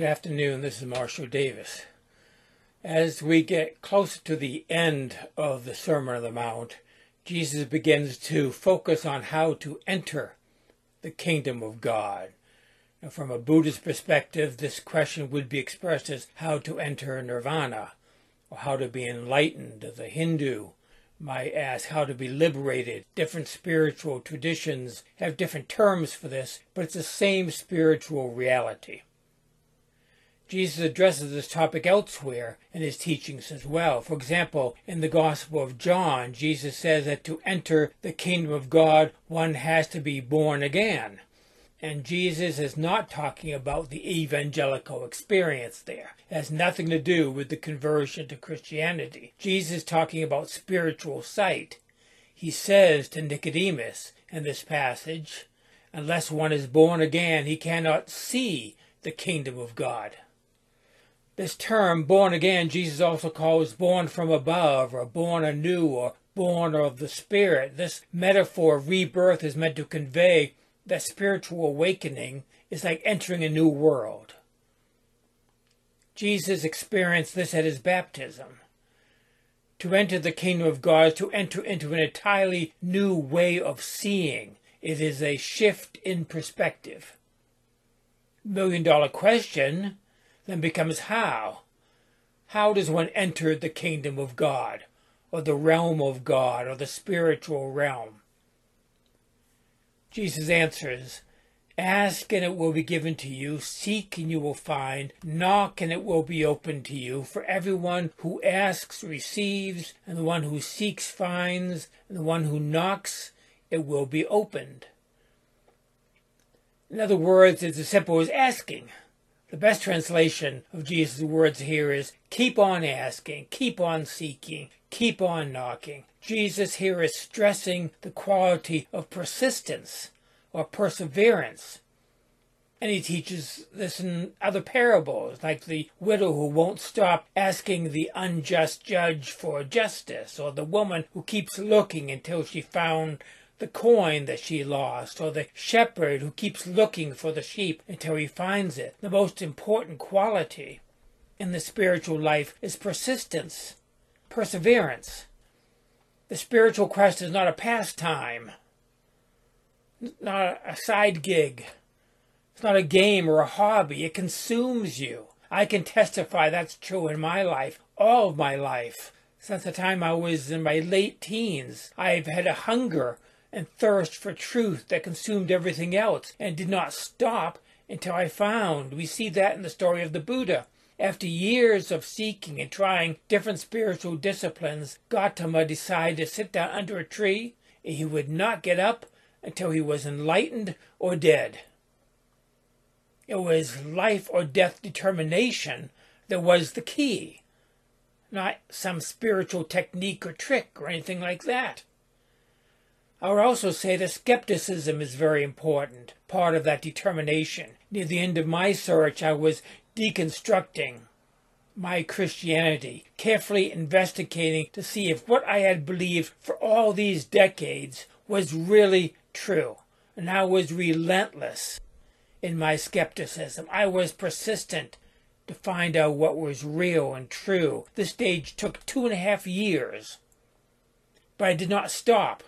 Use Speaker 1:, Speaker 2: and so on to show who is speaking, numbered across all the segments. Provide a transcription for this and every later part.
Speaker 1: Good afternoon, this is Marshall Davis. As we get closer to the end of the Sermon on the Mount, Jesus begins to focus on how to enter the kingdom of God. From a Buddhist perspective, this question would be expressed as how to enter nirvana or how to be enlightened. The Hindu might ask how to be liberated. Different spiritual traditions have different terms for this, but it's the same spiritual reality. Jesus addresses this topic elsewhere in his teachings as well. For example, in the Gospel of John, Jesus says that to enter the kingdom of God, one has to be born again. And Jesus is not talking about the evangelical experience there. It has nothing to do with the conversion to Christianity. Jesus is talking about spiritual sight. He says to Nicodemus in this passage, unless one is born again, he cannot see the kingdom of God. This term, born again, Jesus also calls born from above, or born anew, or born of the Spirit. This metaphor of rebirth is meant to convey that spiritual awakening is like entering a new world. Jesus experienced this at his baptism. To enter the kingdom of God is to enter into an entirely new way of seeing. It is a shift in perspective. Million dollar question then becomes how. How does one enter the kingdom of God, or the realm of God, or the spiritual realm? Jesus answers, Ask and it will be given to you, seek and you will find, knock and it will be opened to you. For everyone who asks receives, and the one who seeks finds, and the one who knocks it will be opened. In other words, it's as simple as asking. The best translation of Jesus' words here is keep on asking, keep on seeking, keep on knocking. Jesus here is stressing the quality of persistence or perseverance. And he teaches this in other parables, like the widow who won't stop asking the unjust judge for justice, or the woman who keeps looking until she found the coin that she lost, or the shepherd who keeps looking for the sheep until he finds it. The most important quality in the spiritual life is persistence, perseverance. The spiritual quest is not a pastime, not a side gig. It's not a game or a hobby. It consumes you. I can testify that's true in my life, all of my life. Since the time I was in my late teens, I've had a hunger and thirst for truth that consumed everything else and did not stop until I found. We see that in the story of the Buddha. After years of seeking and trying different spiritual disciplines, Gautama decided to sit down under a tree and he would not get up until he was enlightened or dead. It was life or death determination that was the key, not some spiritual technique or trick or anything like that. I would also say that skepticism is very important, part of that determination. Near the end of my search, I was deconstructing my Christianity, carefully investigating to see if what I had believed for all these decades was really true. And I was relentless in my skepticism. I was persistent to find out what was real and true. This stage took two and a half years. But I did not stop.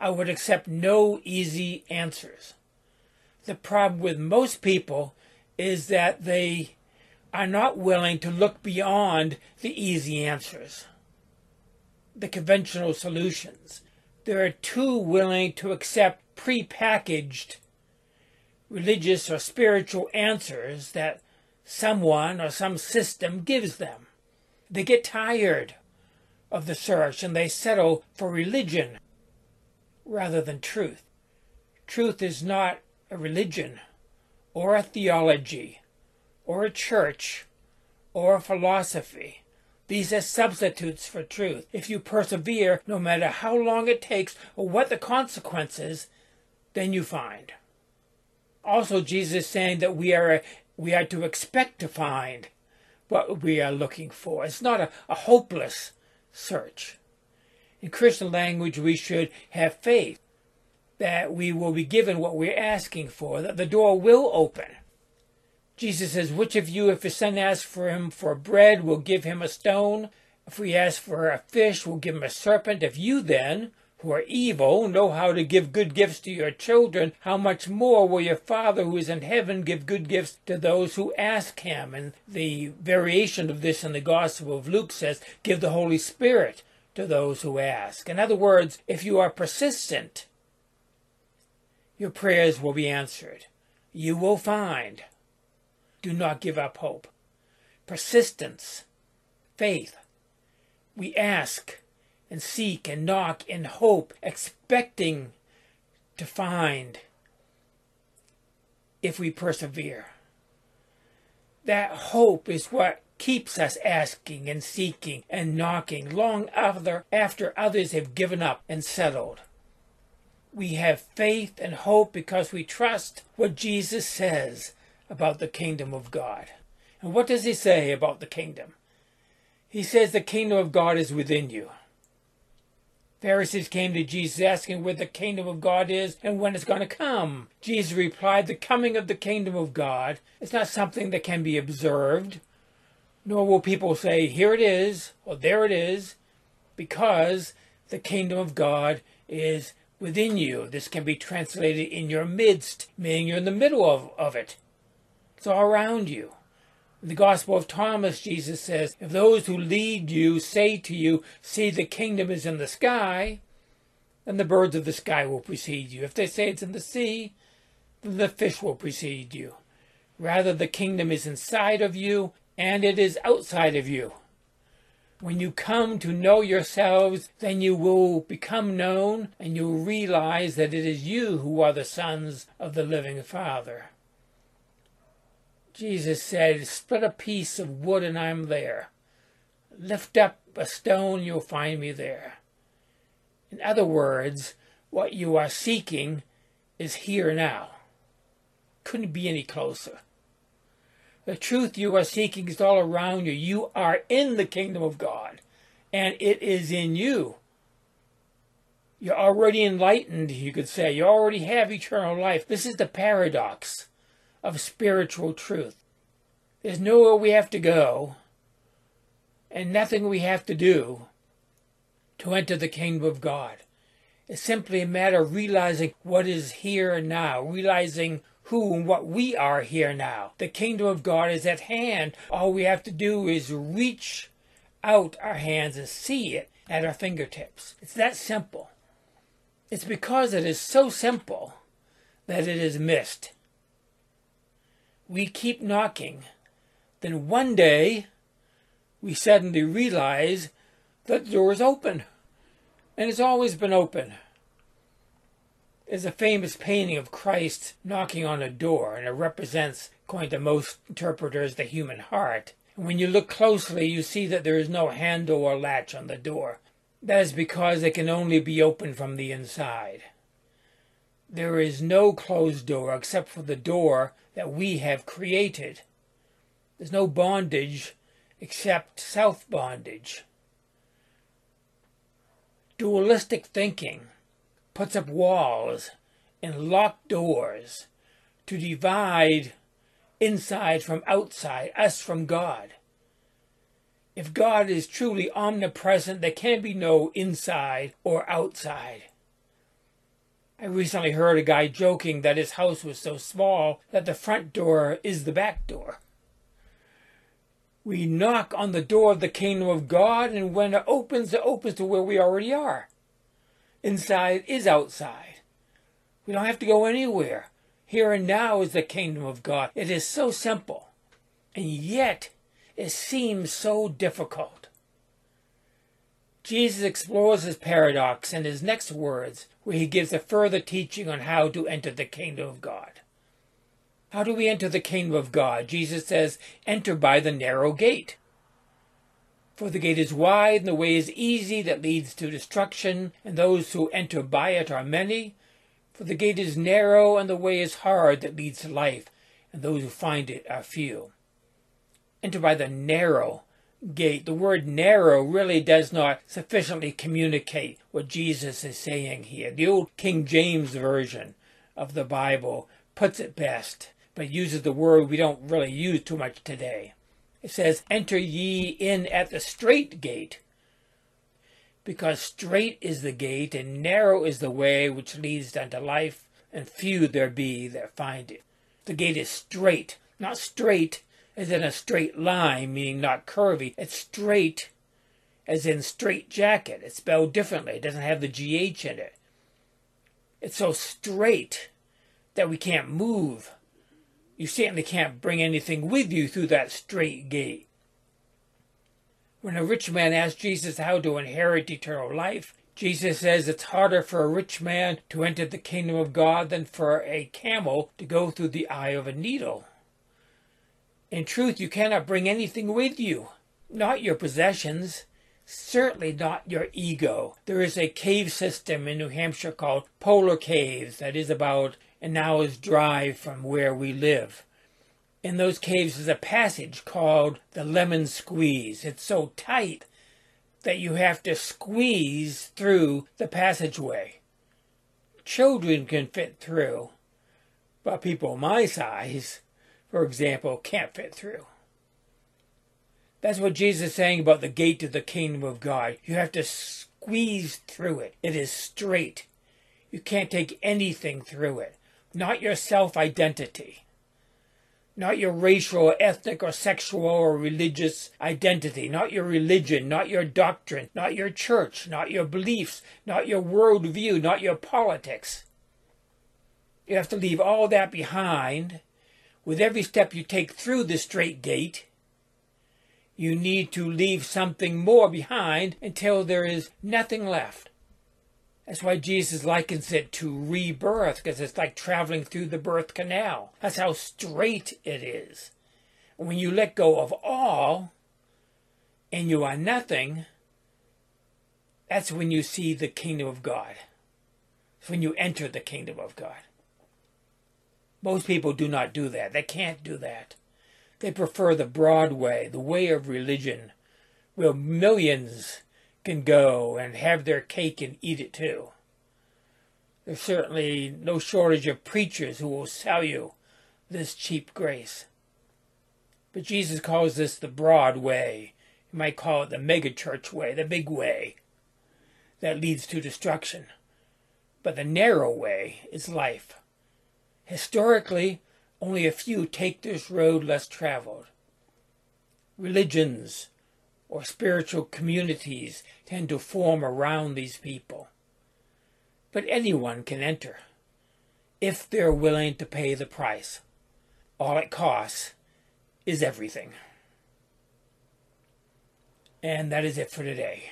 Speaker 1: I would accept no easy answers. The problem with most people is that they are not willing to look beyond the easy answers, the conventional solutions. They're too willing to accept prepackaged religious or spiritual answers that someone or some system gives them. They get tired of the search and they settle for religion rather than truth. Truth is not a religion or a theology or a church or a philosophy. These are substitutes for truth. If you persevere, no matter how long it takes or what the consequences, then you find. Also, Jesus is saying that we are we are to expect to find what we are looking for. It's not a, a hopeless search. In Christian language, we should have faith that we will be given what we're asking for, that the door will open. Jesus says, Which of you, if his son asks for him for bread, will give him a stone? If we ask for a fish, will give him a serpent? If you then, who are evil, know how to give good gifts to your children, how much more will your Father who is in heaven give good gifts to those who ask him? And the variation of this in the Gospel of Luke says, Give the Holy Spirit to those who ask. In other words, if you are persistent, your prayers will be answered. You will find. Do not give up hope. Persistence, faith. We ask and seek and knock and hope, expecting to find if we persevere. That hope is what keeps us asking and seeking and knocking long after, after others have given up and settled. We have faith and hope because we trust what Jesus says about the kingdom of God. And what does he say about the kingdom? He says the kingdom of God is within you. Pharisees came to Jesus asking where the kingdom of God is and when it's going to come. Jesus replied, The coming of the kingdom of God is not something that can be observed, nor will people say, Here it is, or there it is, because the kingdom of God is within you. This can be translated in your midst, meaning you're in the middle of, of it. It's all around you. In the Gospel of Thomas, Jesus says, If those who lead you say to you, See, the kingdom is in the sky, then the birds of the sky will precede you. If they say it's in the sea, then the fish will precede you. Rather, the kingdom is inside of you, and it is outside of you. When you come to know yourselves, then you will become known, and you will realize that it is you who are the sons of the living Father. Jesus said, Split a piece of wood and I'm there. Lift up a stone, you'll find me there. In other words, what you are seeking is here now. Couldn't be any closer. The truth you are seeking is all around you. You are in the kingdom of God, and it is in you. You're already enlightened, you could say. You already have eternal life. This is the paradox of spiritual truth. There's nowhere we have to go and nothing we have to do to enter the kingdom of God. It's simply a matter of realizing what is here and now, realizing who and what we are here now. The kingdom of God is at hand. All we have to do is reach out our hands and see it at our fingertips. It's that simple. It's because it is so simple that it is missed we keep knocking, then one day we suddenly realize that the door is open. And it's always been open. There's a famous painting of Christ knocking on a door, and it represents, according to most interpreters, the human heart. And when you look closely, you see that there is no handle or latch on the door. That is because it can only be opened from the inside. There is no closed door except for the door that we have created. There's no bondage except self bondage. Dualistic thinking puts up walls and locked doors to divide inside from outside, us from God. If God is truly omnipresent, there can be no inside or outside. I recently heard a guy joking that his house was so small that the front door is the back door. We knock on the door of the kingdom of God, and when it opens, it opens to where we already are. Inside is outside. We don't have to go anywhere. Here and now is the kingdom of God. It is so simple, and yet it seems so difficult. Jesus explores this paradox in his next words, where he gives a further teaching on how to enter the kingdom of God. How do we enter the kingdom of God? Jesus says, Enter by the narrow gate. For the gate is wide and the way is easy that leads to destruction, and those who enter by it are many. For the gate is narrow and the way is hard that leads to life, and those who find it are few. Enter by the narrow gate. The word narrow really does not sufficiently communicate what Jesus is saying here. The old King James Version of the Bible puts it best, but uses the word we don't really use too much today. It says, Enter ye in at the strait gate, because strait is the gate, and narrow is the way which leads unto life, and few there be that find it. The gate is strait, not straight as in a straight line, meaning not curvy. It's strait as in strait jacket. It's spelled differently. It doesn't have the GH in it. It's so strait that we can't move. You certainly can't bring anything with you through that strait gate. When a rich man asked Jesus how to inherit eternal life, Jesus says it's harder for a rich man to enter the kingdom of God than for a camel to go through the eye of a needle. In truth, you cannot bring anything with you, not your possessions, certainly not your ego. There is a cave system in New Hampshire called Polar Caves that is about an hour's drive from where we live. In those caves is a passage called the Lemon Squeeze. It's so tight that you have to squeeze through the passageway. Children can fit through, but people my size for example, can't fit through. That's what Jesus is saying about the gate to the kingdom of God. You have to squeeze through it. It is strait. You can't take anything through it. Not your self identity. Not your racial, or ethnic, or sexual, or religious identity. Not your religion. Not your doctrine. Not your church. Not your beliefs. Not your worldview. Not your politics. You have to leave all that behind with every step you take through the strait gate, you need to leave something more behind until there is nothing left. That's why Jesus likens it to rebirth, because it's like traveling through the birth canal. That's how strait it is. When you let go of all and you are nothing, that's when you see the kingdom of God. It's when you enter the kingdom of God. Most people do not do that. They can't do that. They prefer the broad way, the way of religion, where millions can go and have their cake and eat it too. There's certainly no shortage of preachers who will sell you this cheap grace. But Jesus calls this the broad way. You might call it the megachurch way, the big way that leads to destruction. But the narrow way is life. Historically, only a few take this road less traveled. Religions or spiritual communities tend to form around these people. But anyone can enter if they're willing to pay the price. All it costs is everything. And that is it for today.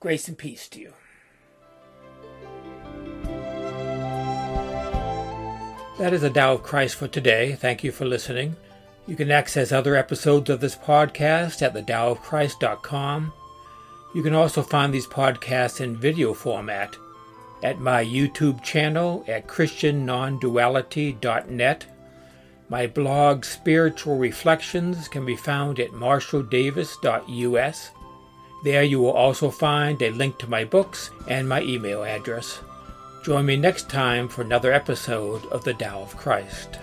Speaker 1: Grace and peace to you. That is the Tao of Christ for today. Thank you for listening. You can access other episodes of this podcast at thedaoofchrist.com. You can also find these podcasts in video format at my YouTube channel at christiannonduality.net. My blog Spiritual Reflections can be found at marshalldavis.us. There you will also find a link to my books and my email address. Join me next time for another episode of The Tao of Christ.